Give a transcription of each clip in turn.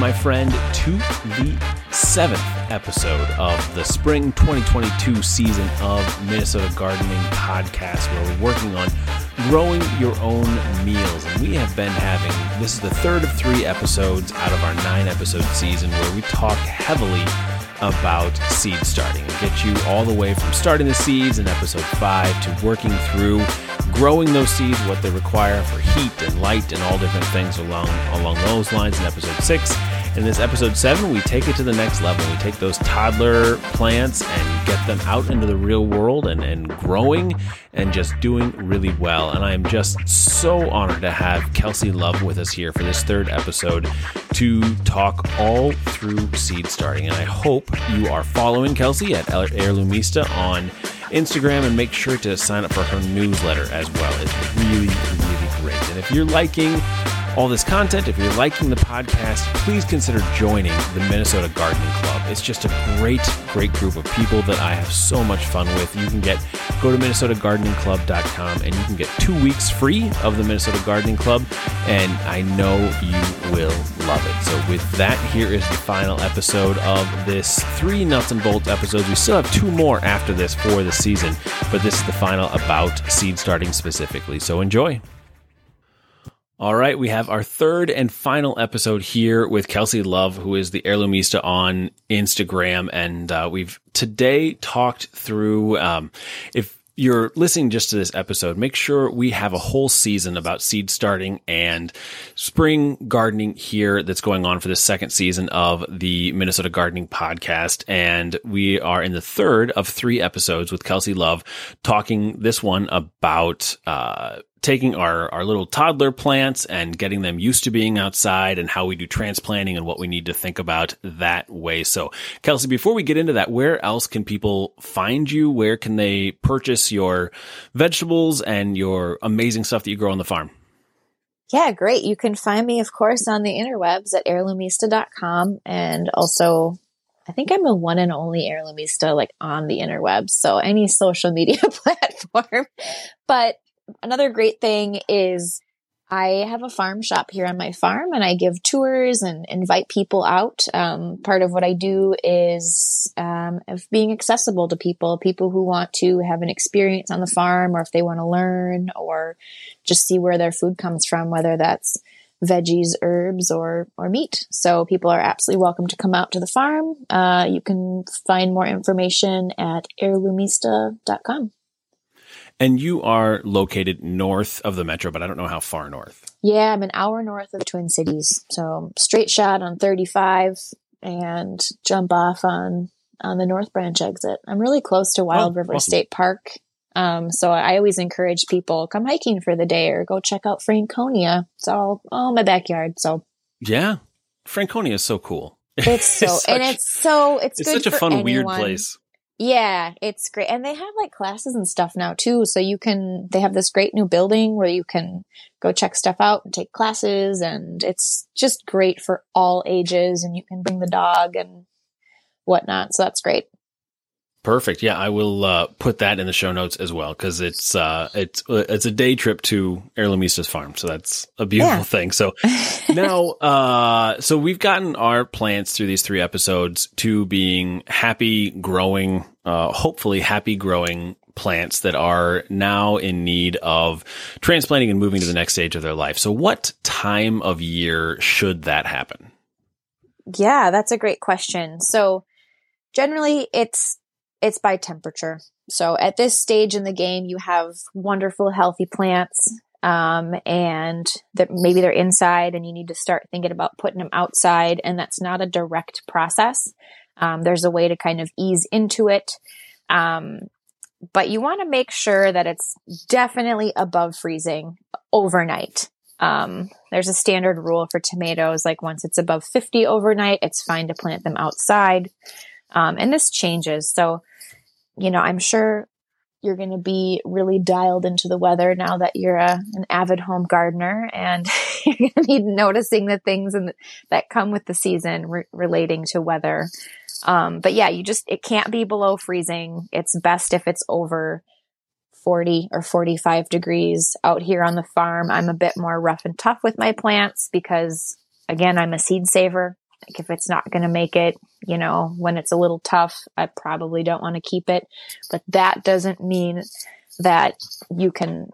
my friend, to the seventh episode of the spring 2022 season of Minnesota Gardening Podcast, where we're working on growing your own meals. And we have been having this is the third of three episodes out of our nine episode season where we talk heavily about seed starting. Get you all the way from starting the seeds in episode five to working through growing those seeds, what they require for heat and light and all different things along along those lines in episode six. In this episode seven, we take it to the next level. We take those toddler plants and get them out into the real world and, and growing and just doing really well. And I am just so honored to have Kelsey Love with us here for this third episode to talk all through seed starting. And I hope you are following Kelsey at Heirloomista on Instagram and make sure to sign up for her newsletter as well. It's really, really great. And if you're liking all this content. If you're liking the podcast, please consider joining the Minnesota Gardening Club. It's just a great, great group of people that I have so much fun with. You can get go to minnesotagardeningclub.com and you can get two weeks free of the Minnesota Gardening Club, and I know you will love it. So with that, here is the final episode of this three nuts and bolts episodes. We still have two more after this for the season, but this is the final about seed starting specifically. So enjoy. All right, we have our third and final episode here with Kelsey Love, who is the Heirloomista on Instagram, and uh, we've today talked through um, if you're listening just to this episode, make sure we have a whole season about seed starting and spring gardening here that's going on for the second season of the Minnesota Gardening Podcast. And we are in the third of three episodes with Kelsey Love talking this one about, uh, taking our, our little toddler plants and getting them used to being outside and how we do transplanting and what we need to think about that way. So, Kelsey, before we get into that, where else can people find you? Where can they purchase your vegetables and your amazing stuff that you grow on the farm? Yeah, great. You can find me, of course, on the interwebs at heirloomista.com and also I think I'm a one and only heirloomista like on the interwebs. So any social media platform. But another great thing is I have a farm shop here on my farm and I give tours and invite people out. Um, part of what I do is um, of being accessible to people, people who want to have an experience on the farm or if they want to learn or just see where their food comes from, whether that's veggies, herbs, or or meat. So people are absolutely welcome to come out to the farm. Uh, you can find more information at heirloomista.com. And you are located north of the metro, but I don't know how far north. Yeah, I'm an hour north of Twin Cities. So straight shot on 35 and jump off on on the North Branch exit. I'm really close to Wild oh, River awesome. State Park. Um, so I always encourage people come hiking for the day or go check out Franconia. It's all all my backyard. So yeah, Franconia is so cool. It's so it's such, and it's so it's, it's such a fun anyone. weird place. Yeah, it's great. And they have like classes and stuff now too. So you can, they have this great new building where you can go check stuff out and take classes. And it's just great for all ages. And you can bring the dog and whatnot. So that's great. Perfect. Yeah, I will uh, put that in the show notes as well because it's uh, it's uh, it's a day trip to Heirloomista's farm, so that's a beautiful yeah. thing. So now, uh, so we've gotten our plants through these three episodes to being happy, growing, uh, hopefully happy growing plants that are now in need of transplanting and moving to the next stage of their life. So, what time of year should that happen? Yeah, that's a great question. So, generally, it's it's by temperature. So at this stage in the game, you have wonderful, healthy plants, um, and that maybe they're inside, and you need to start thinking about putting them outside. And that's not a direct process. Um, there's a way to kind of ease into it. Um, but you want to make sure that it's definitely above freezing overnight. Um, there's a standard rule for tomatoes, like once it's above 50 overnight, it's fine to plant them outside. Um, and this changes. So you know, I'm sure you're going to be really dialed into the weather now that you're a, an avid home gardener and you're going to be noticing the things in the, that come with the season re- relating to weather. Um, but yeah, you just, it can't be below freezing. It's best if it's over 40 or 45 degrees out here on the farm. I'm a bit more rough and tough with my plants because again, I'm a seed saver. Like if it's not going to make it, you know, when it's a little tough, I probably don't want to keep it. But that doesn't mean that you can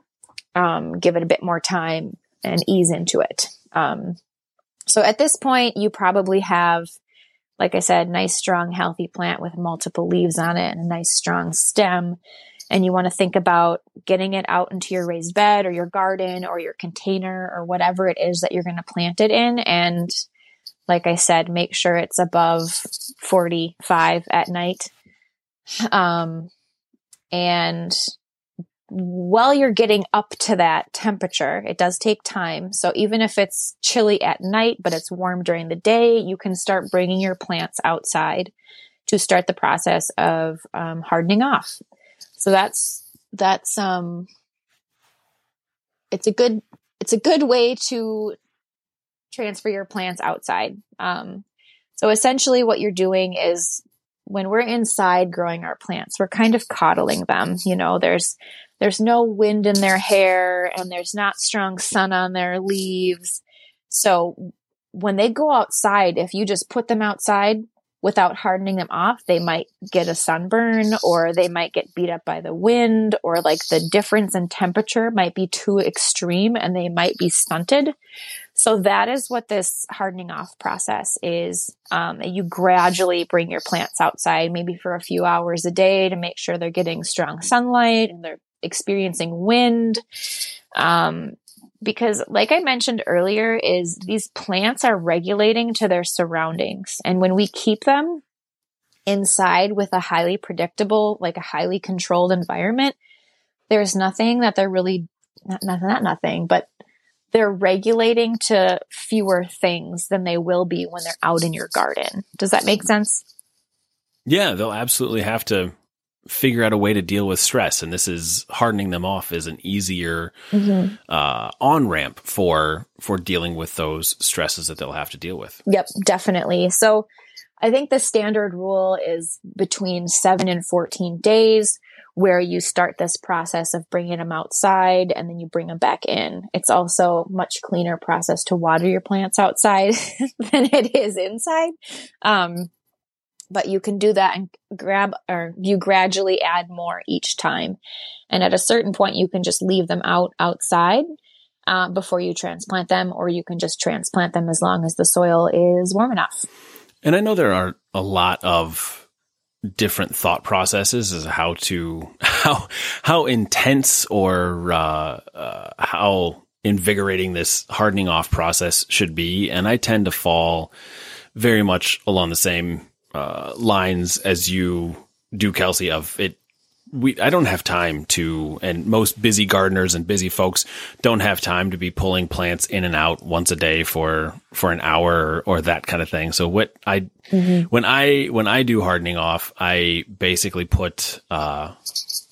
um, give it a bit more time and ease into it. Um, so at this point, you probably have, like I said, nice, strong, healthy plant with multiple leaves on it and a nice, strong stem. And you want to think about getting it out into your raised bed or your garden or your container or whatever it is that you're going to plant it in. And like I said, make sure it's above 45 at night. Um, and while you're getting up to that temperature, it does take time. So even if it's chilly at night, but it's warm during the day, you can start bringing your plants outside to start the process of um, hardening off. So that's that's um, it's a good it's a good way to transfer your plants outside. Um, so essentially, what you're doing is when we're inside growing our plants, we're kind of coddling them. You know, there's there's no wind in their hair and there's not strong sun on their leaves. So when they go outside, if you just put them outside without hardening them off, they might get a sunburn or they might get beat up by the wind or like the difference in temperature might be too extreme and they might be stunted. So that is what this hardening off process is. Um, you gradually bring your plants outside, maybe for a few hours a day to make sure they're getting strong sunlight and they're experiencing wind. Um, because like I mentioned earlier is these plants are regulating to their surroundings. And when we keep them inside with a highly predictable, like a highly controlled environment, there's nothing that they're really not, not, not nothing, but they're regulating to fewer things than they will be when they're out in your garden. Does that make sense? Yeah, they'll absolutely have to figure out a way to deal with stress. And this is hardening them off is an easier mm-hmm. uh, on ramp for for dealing with those stresses that they'll have to deal with. Yep, definitely. So I think the standard rule is between seven and 14 days where you start this process of bringing them outside and then you bring them back in. It's also much cleaner process to water your plants outside than it is inside. Um, but you can do that and grab or you gradually add more each time. And at a certain point, you can just leave them out outside uh, before you transplant them, or you can just transplant them as long as the soil is warm enough. And I know there are a lot of different thought processes as how to how how intense or uh, uh, how invigorating this hardening off process should be, and I tend to fall very much along the same uh, lines as you do, Kelsey. Of it, we I don't have time to, and most busy gardeners and busy folks don't have time to be pulling plants in and out once a day for for an hour or, or that kind of thing. So what I mm-hmm. when I when I do hardening off, I basically put. Uh,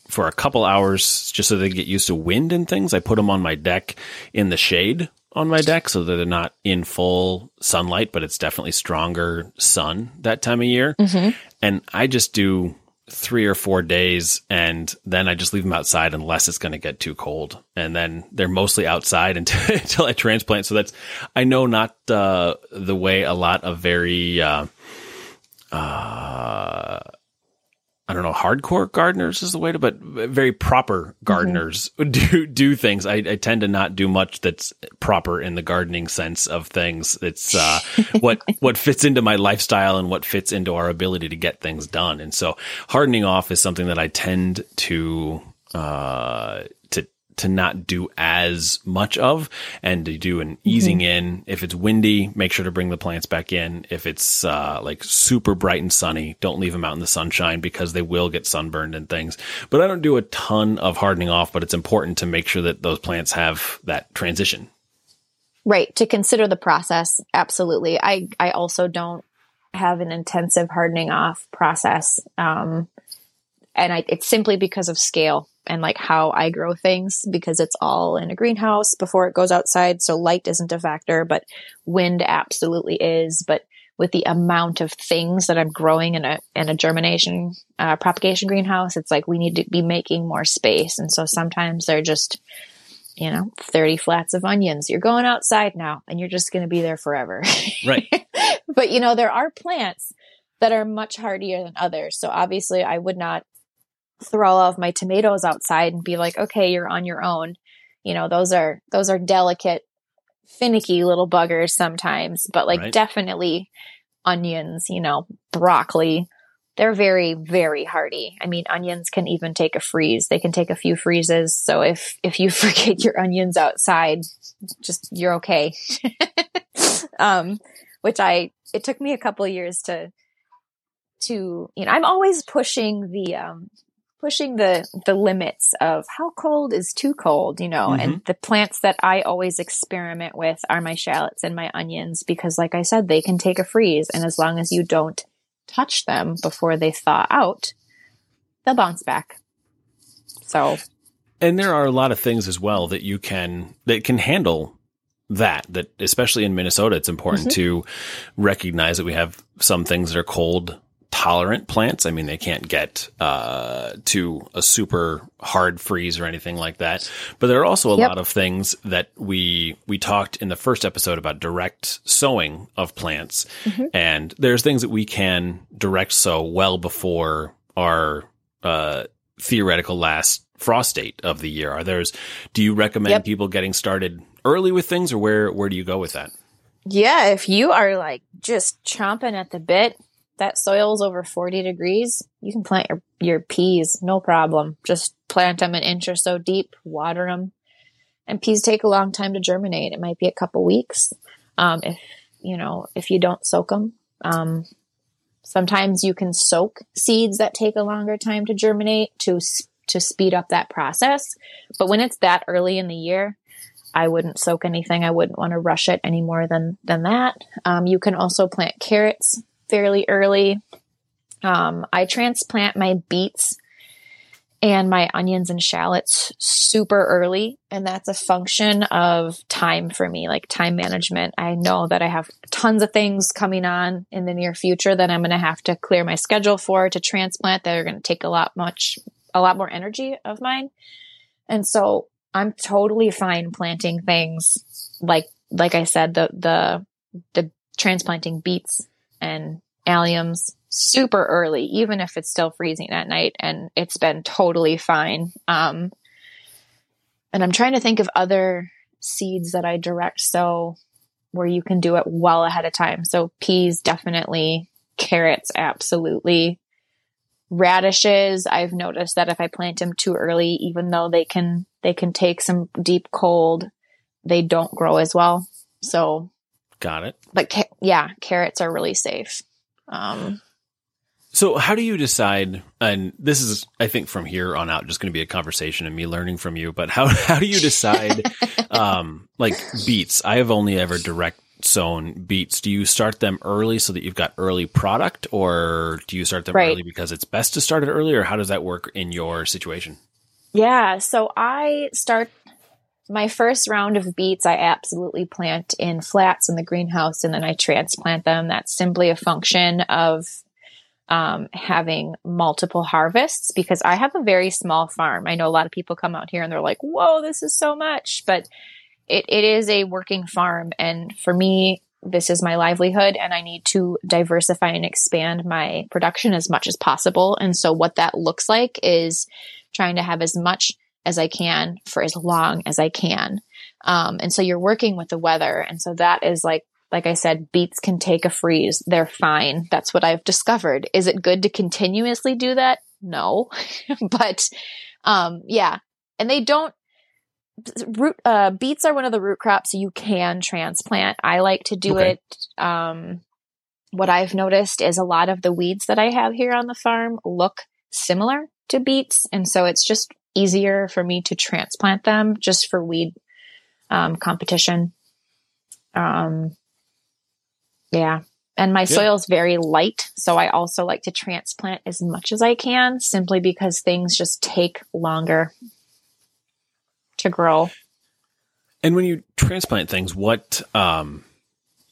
for a couple hours, just so they get used to wind and things, I put them on my deck in the shade on my deck so that they're not in full sunlight, but it's definitely stronger sun that time of year. Mm-hmm. And I just do three or four days and then I just leave them outside unless it's going to get too cold. And then they're mostly outside until, until I transplant. So that's, I know not uh, the way a lot of very, uh, uh, I don't know, hardcore gardeners is the way to, but very proper mm-hmm. gardeners mm-hmm. do do things. I, I, tend to not do much that's proper in the gardening sense of things. It's uh, what what fits into my lifestyle and what fits into our ability to get things done. And so, hardening off is something that I tend to uh, to not do as much of and to do an easing mm-hmm. in. If it's windy, make sure to bring the plants back in. If it's uh, like super bright and sunny, don't leave them out in the sunshine because they will get sunburned and things. But I don't do a ton of hardening off, but it's important to make sure that those plants have that transition. Right. To consider the process. Absolutely. I, I also don't have an intensive hardening off process. Um, and I, it's simply because of scale and like how I grow things because it's all in a greenhouse before it goes outside. So light isn't a factor, but wind absolutely is. But with the amount of things that I'm growing in a in a germination uh, propagation greenhouse, it's like we need to be making more space. And so sometimes they're just you know, 30 flats of onions. You're going outside now and you're just going to be there forever. Right. but, you know, there are plants that are much hardier than others. So obviously, I would not throw all of my tomatoes outside and be like, okay, you're on your own. You know, those are, those are delicate, finicky little buggers sometimes, but like Right. definitely onions, you know, broccoli, they're very very hardy i mean onions can even take a freeze they can take a few freezes so if if you forget your onions outside just you're okay um which i it took me a couple of years to to you know i'm always pushing the um pushing the the limits of how cold is too cold you know and mm-hmm. the plants that i always experiment with are my shallots and my onions because like i said they can take a freeze and as long as you don't touch them before they thaw out, they'll bounce back. So, And there are a lot of things as well that you can that can handle that that especially in Minnesota it's important mm-hmm. to recognize that we have some things that are cold tolerant plants. I mean they can't get uh to a super hard freeze or anything like that. But there are also a Yep. lot of things that we we talked in the first episode about direct sowing of plants and there's things that we can direct sow well before our uh theoretical last frost date of the year. Are there's do you recommend Yep. people getting started early with things or where where do you go with that? yeah, if you are like just chomping at the bit, that soil's over 40 degrees, you can plant your, your peas, no problem. Just plant them an inch or so deep, water them. And peas take a long time to germinate. It might be a couple weeks. Um, if, you know, if you don't soak them, um, sometimes you can soak seeds that take a longer time to germinate to, to speed up that process. But when it's that early in the year, I wouldn't soak anything. I wouldn't want to rush it any more than than that. Um, you can also plant carrots fairly early. Um, I transplant my beets and my onions and shallots super early, and that's a function of time for me, like time management. I know that I have tons of things coming on in the near future that I'm going to have to clear my schedule for to transplant that are going to take a lot much a lot more energy of mine. And so I'm totally fine planting things like like I said the the the transplanting beets and alliums super early even if it's still freezing at night and it's been totally fine. Um and I'm trying to think of other seeds that I direct sow where you can do it well ahead of time. So peas definitely, carrots absolutely. Radishes, I've noticed that if I plant them too early, even though they can they can take some deep cold, they don't grow as well. So, Got it. but ca- yeah, carrots are really safe. Um, So how do you decide and this is I think from here on out just going to be a conversation and me learning from you, but how how do you decide um like beets? I have only ever direct sown beets. Do you start them early so that you've got early product or do you start them Right. early because it's best to start it early or how does that work in your situation? Yeah, so I start my first round of beets. I absolutely plant in flats in the greenhouse, and then I transplant them. That's simply a function of um, having multiple harvests because I have a very small farm. I know a lot of people come out here and they're like, "Whoa, this is so much," but it, it is a working farm, and for me, this is my livelihood, and I need to diversify and expand my production as much as possible. And so, what that looks like is trying to have as much as I can for as long as I can. Um, and so you're working with the weather. And so that is like, like I said, beets can take a freeze. They're fine. That's what I've discovered. Is it good to continuously do that? No. but, um, yeah. And they don't, root, uh, beets are one of the root crops you can transplant. I like to do Okay. it, um, what I've noticed is a lot of the weeds that I have here on the farm look similar to beets. And so it's just easier for me to transplant them just for weed um, competition. Um, yeah. And my Yeah. soil's very light. So I also like to transplant as much as I can simply because things just take longer to grow. And when you transplant things, what um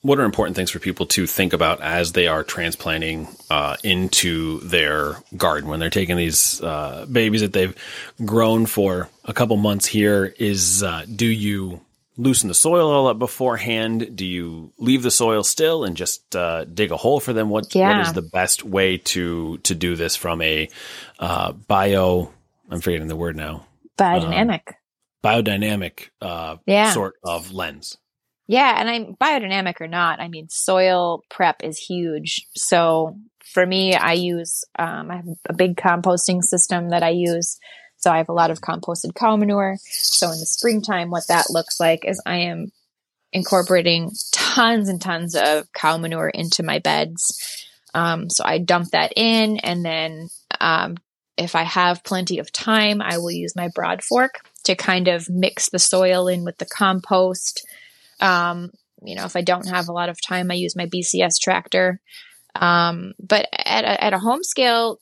what are important things for people to think about as they are transplanting uh, into their garden when they're taking these uh, babies that they've grown for a couple months here is uh, do you loosen the soil all up beforehand do you leave the soil still and just uh, dig a hole for them what, Yeah. what is the best way to to do this from a uh, bio i'm forgetting the word now Biodynamic. biodynamic uh, Yeah. sort of lens Yeah, and I'm biodynamic or not. I mean, soil prep is huge. So for me, I use um, I have a big composting system that I use. So I have a lot of composted cow manure. So in the springtime, what that looks like is I am incorporating tons and tons of cow manure into my beds. Um, so I dump that in, and then um, if I have plenty of time, I will use my broad fork to kind of mix the soil in with the compost. Um, you know, if I don't have a lot of time, I use my BCS tractor. Um, but at a, at a home scale,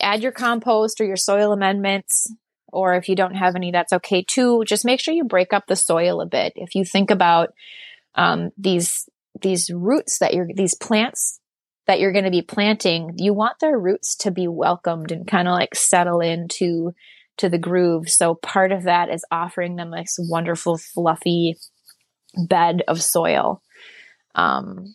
add your compost or your soil amendments. Or if you don't have any, that's okay too. Just make sure you break up the soil a bit. If you think about um, these these roots that you're these plants that you're going to be planting, you want their roots to be welcomed and kind of like settle into to the groove. So part of that is offering them this wonderful, fluffy bed of soil. Um,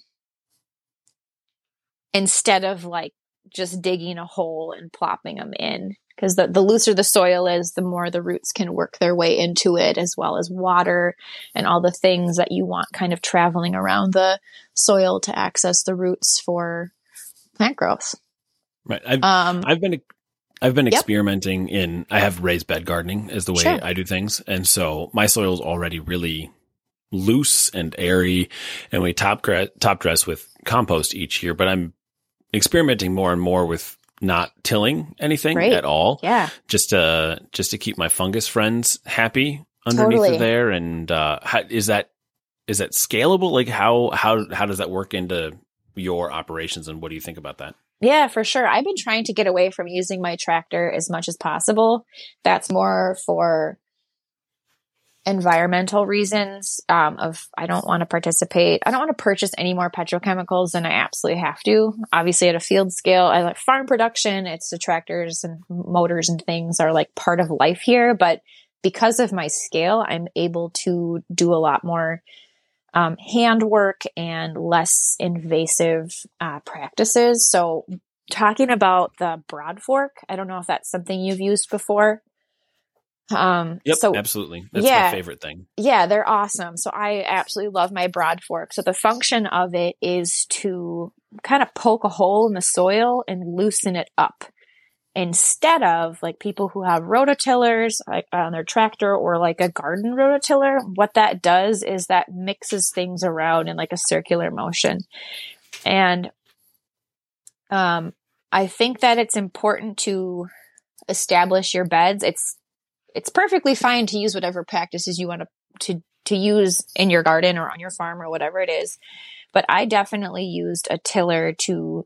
instead of like just digging a hole and plopping them in. Because the, the looser the soil is, the more the roots can work their way into it, as well as water and all the things that you want kind of traveling around the soil to access the roots for plant growth. right I've, Um, I've been I've been Yep. experimenting in I have raised bed gardening is the way Sure. I do things. And so my soil is already really loose and airy and we top top dress with compost each year, but I'm experimenting more and more with not tilling anything Great. at all yeah. just to just to keep my fungus friends happy underneath Totally. there and uh how, is that is that scalable like how how how does that work into your operations and what do you think about that Yeah, for sure. I've been trying to get away from using my tractor as much as possible. That's more for environmental reasons um, of I don't want to participate. I don't want to purchase any more petrochemicals than I absolutely have to. Obviously, at a field scale, I like farm production. It's the tractors and motors and things are like part of life here. But because of my scale, I'm able to do a lot more um, handwork and less invasive uh, practices. So, talking about the broad fork, I don't know if that's something you've used before. Um, yep so absolutely that's yeah. my favorite thing yeah, they're awesome. So I absolutely love my broad fork. So the function of it is to kind of poke a hole in the soil and loosen it up. Instead of like people who have rototillers like on their tractor or like a garden rototiller, what that does is that mixes things around in like a circular motion. And um I think that it's important to establish your beds. It's it's perfectly fine to use whatever practices you want to to to use in your garden or on your farm or whatever it is. But I definitely used a tiller to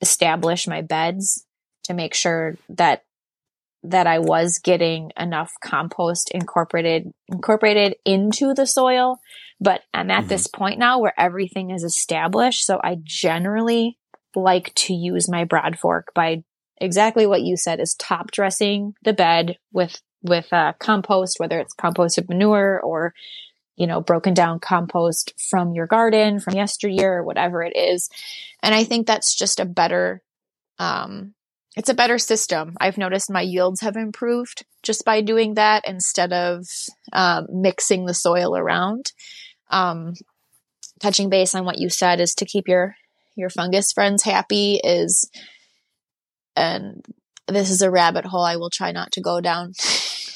establish my beds to make sure that that I was getting enough compost incorporated incorporated into the soil. But I'm at Mhm. this point now where everything is established, so I generally like to use my broad fork by exactly what you said is top dressing the bed with with uh, compost, whether it's composted manure or you know broken down compost from your garden from yesteryear or whatever it is. And I think that's just a better um, it's a better system. I've noticed my yields have improved just by doing that instead of um, mixing the soil around. Um, touching base on what you said is to keep your your fungus friends happy is and this is a rabbit hole I will try not to go down.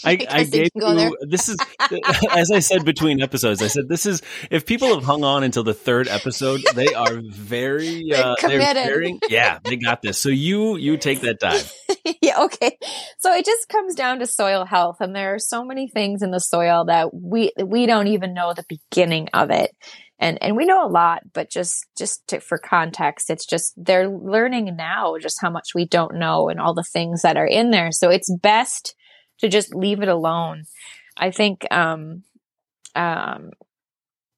I, I gave can go there. you this is as I said between episodes. I said this is if people have hung on until the third episode, they are very uh, committed. very yeah they got this. So you you take that dive. yeah, okay. So it just comes down to soil health and there are so many things in the soil that we we don't even know the beginning of it. And and we know a lot, but just just to, for context, it's just they're learning now just how much we don't know and all the things that are in there. So it's best to just leave it alone. I think um um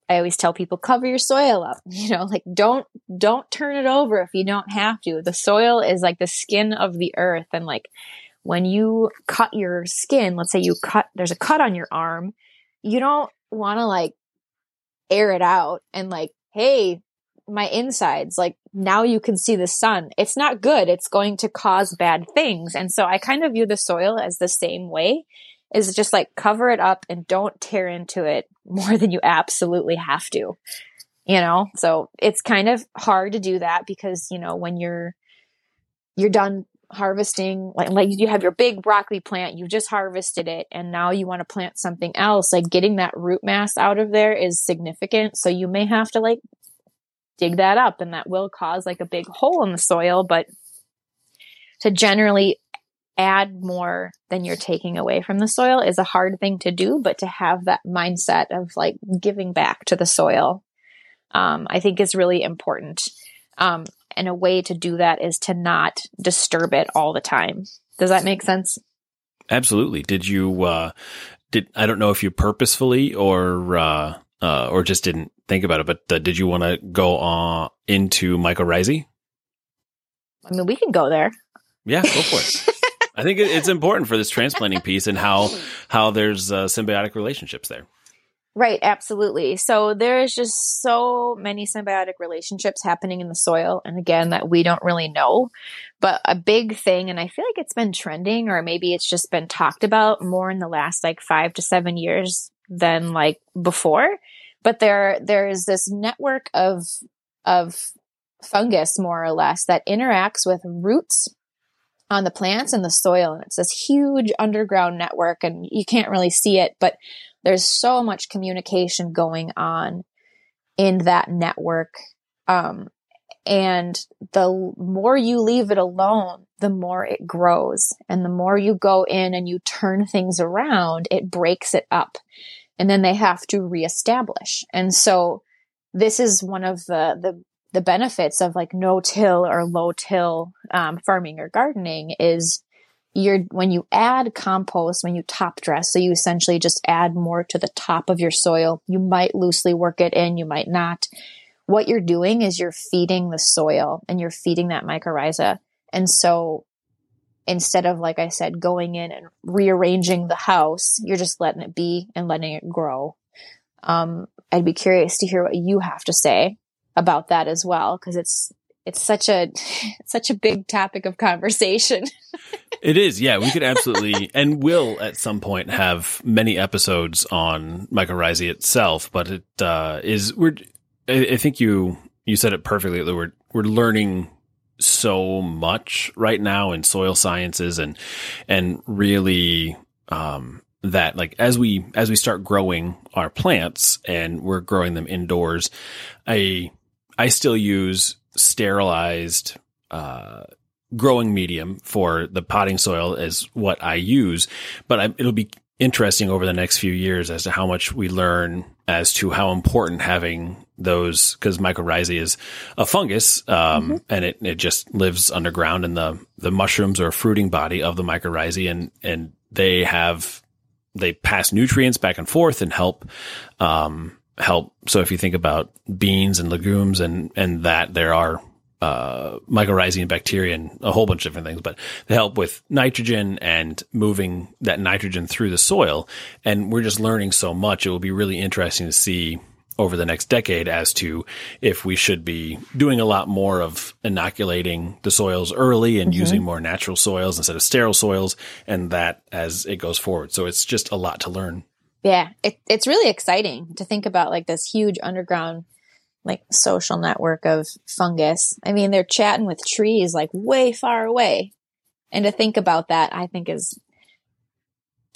I always tell people cover your soil up. You know, like don't don't turn it over if you don't have to. The soil is like the skin of the earth and like when you cut your skin, let's say you cut there's a cut on your arm, you don't want to like air it out and like, hey, my insides, like now you can see the sun. It's not good. It's going to cause bad things. And so I kind of view the soil as the same way is just like cover it up and don't tear into it more than you absolutely have to. You know, so it's kind of hard to do that because, you know, when you're, you're done harvesting, like, like you have your big broccoli plant, you just harvested it and now you want to plant something else, like getting that root mass out of there is significant. So you may have to like dig that up and that will cause like a big hole in the soil, but to generally add more than you're taking away from the soil is a hard thing to do, but to have that mindset of like giving back to the soil, um, I think is really important. Um, and a way to do that is to not disturb it all the time. Does that make sense? Absolutely. Did you, uh, did, I don't know if you purposefully or, uh, uh, or just didn't think about it, but uh, did you want to go on into mycorrhizae? I mean, we can go there. Yeah, go for it. I think it's important for this transplanting piece and how how there's uh, symbiotic relationships there. Right, absolutely. So there is just so many symbiotic relationships happening in the soil, and again, that we don't really know. But a big thing, and I feel like it's been trending, or maybe it's just been talked about more in the last like five to seven years than like before. But there there is this network of of fungus, more or less, that interacts with roots on the plants and the soil. And it's this huge underground network and you can't really see it, but there's so much communication going on in that network. Um, and the more you leave it alone, the more it grows. And the more you go in and you turn things around, it breaks it up. And then they have to reestablish. And so this is one of the, the the benefits of like no till or low till um, farming or gardening is you're when you add compost when you top dress so you essentially just add more to the top of your soil. You might loosely work it in you might not. What you're doing is you're feeding the soil and you're feeding that mycorrhiza. And so instead of like i said going in and rearranging the house you're just letting it be and letting it grow um, i'd be curious to hear what you have to say about that as well because it's it's such a such a big topic of conversation. it is, yeah. We could absolutely and will at some point have many episodes on mycorrhizae itself, but it uh, is we're. I, I think you you said it perfectly. That we're we're learning so much right now in soil sciences and and really um, that like as we as we start growing our plants and we're growing them indoors, I I still use sterilized uh, growing medium for the potting soil is what I use, but I, it'll be interesting over the next few years as to how much we learn as to how important having those because mycorrhizae is a fungus um, mm-hmm. and it, it just lives underground in the the mushrooms or fruiting body of the mycorrhizae and and they have they pass nutrients back and forth and help um, help. So if you think about beans and legumes and, and that there are, uh, mycorrhizae and bacteria and a whole bunch of different things, but they help with nitrogen and moving that nitrogen through the soil. And we're just learning so much. It will be really interesting to see over the next decade as to if we should be doing a lot more of inoculating the soils early and mm-hmm. using more natural soils instead of sterile soils and that as it goes forward. So it's just a lot to learn. Yeah, it, it's really exciting to think about like this huge underground like social network of fungus. I mean, they're chatting with trees like way far away. And to think about that, I think is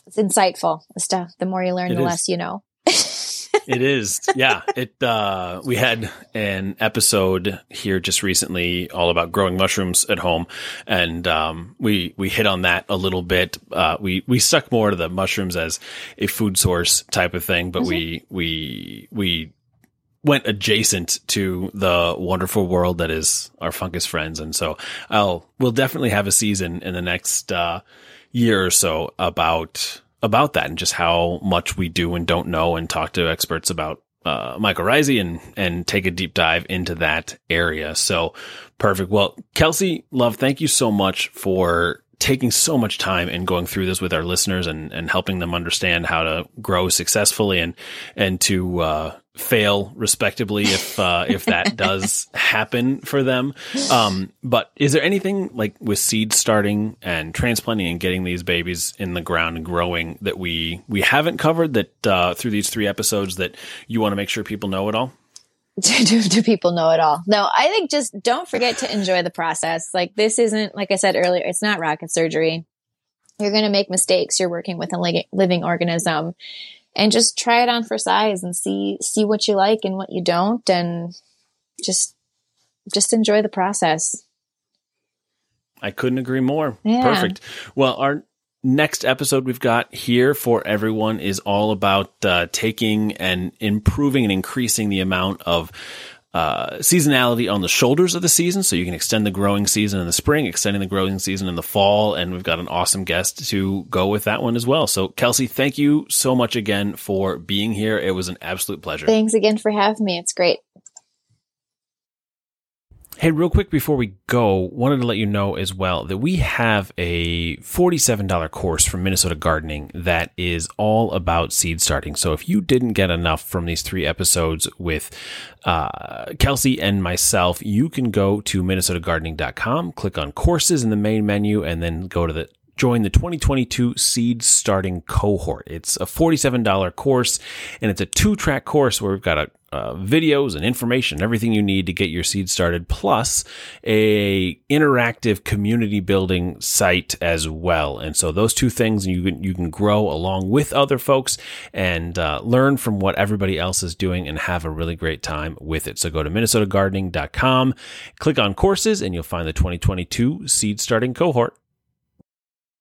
it's insightful stuff. The more you learn, it the is. less you know it is. Yeah. It, uh, we had an episode here just recently all about growing mushrooms at home. And, um, we, we hit on that a little bit. Uh, we, we stuck more to the mushrooms as a food source type of thing, but mm-hmm. we, we, we, went adjacent to the wonderful world that is our fungus friends. And so I'll, we'll definitely have a season in the next, uh, year or so about about that and just how much we do and don't know and talk to experts about uh, mycorrhizae and and take a deep dive into that area. So perfect. Well, Kelsey, love, thank you so much for taking so much time and going through this with our listeners and, and helping them understand how to grow successfully and and to uh, fail respectably if uh, if that does happen for them. Um, but is there anything like with seed starting and transplanting and getting these babies in the ground and growing that we we haven't covered that uh, through these three episodes that you want to make sure people know at all? do, do people know it all? No, I think just don't forget to enjoy the process. Like this isn't, like I said earlier, it's not rocket surgery. You're going to make mistakes. You're working with a living organism and just try it on for size and see, see what you like and what you don't. And just, just enjoy the process. I couldn't agree more. Yeah. Perfect. Well, our next episode we've got here for everyone is all about uh, taking and improving and increasing the amount of uh, seasonality on the shoulders of the season. So you can extend the growing season in the spring, extending the growing season in the fall. And we've got an awesome guest to go with that one as well. So Kelsey, thank you so much again for being here. It was an absolute pleasure. Thanks again for having me. It's great. Hey, real quick before we go, wanted to let you know as well that we have a $47 course from Minnesota Gardening that is all about seed starting. So if you didn't get enough from these three episodes with uh, Kelsey and myself, you can go to minnesotagardening.com, click on courses in the main menu, and then go to the join the 2022 seed starting cohort. It's a $47 course and it's a two track course where we've got a uh, videos and information, everything you need to get your seed started, plus a interactive community building site as well. And so those two things you can you can grow along with other folks and uh, learn from what everybody else is doing and have a really great time with it. So go to minnesotagardening.com, click on courses, and you'll find the 2022 seed starting cohort.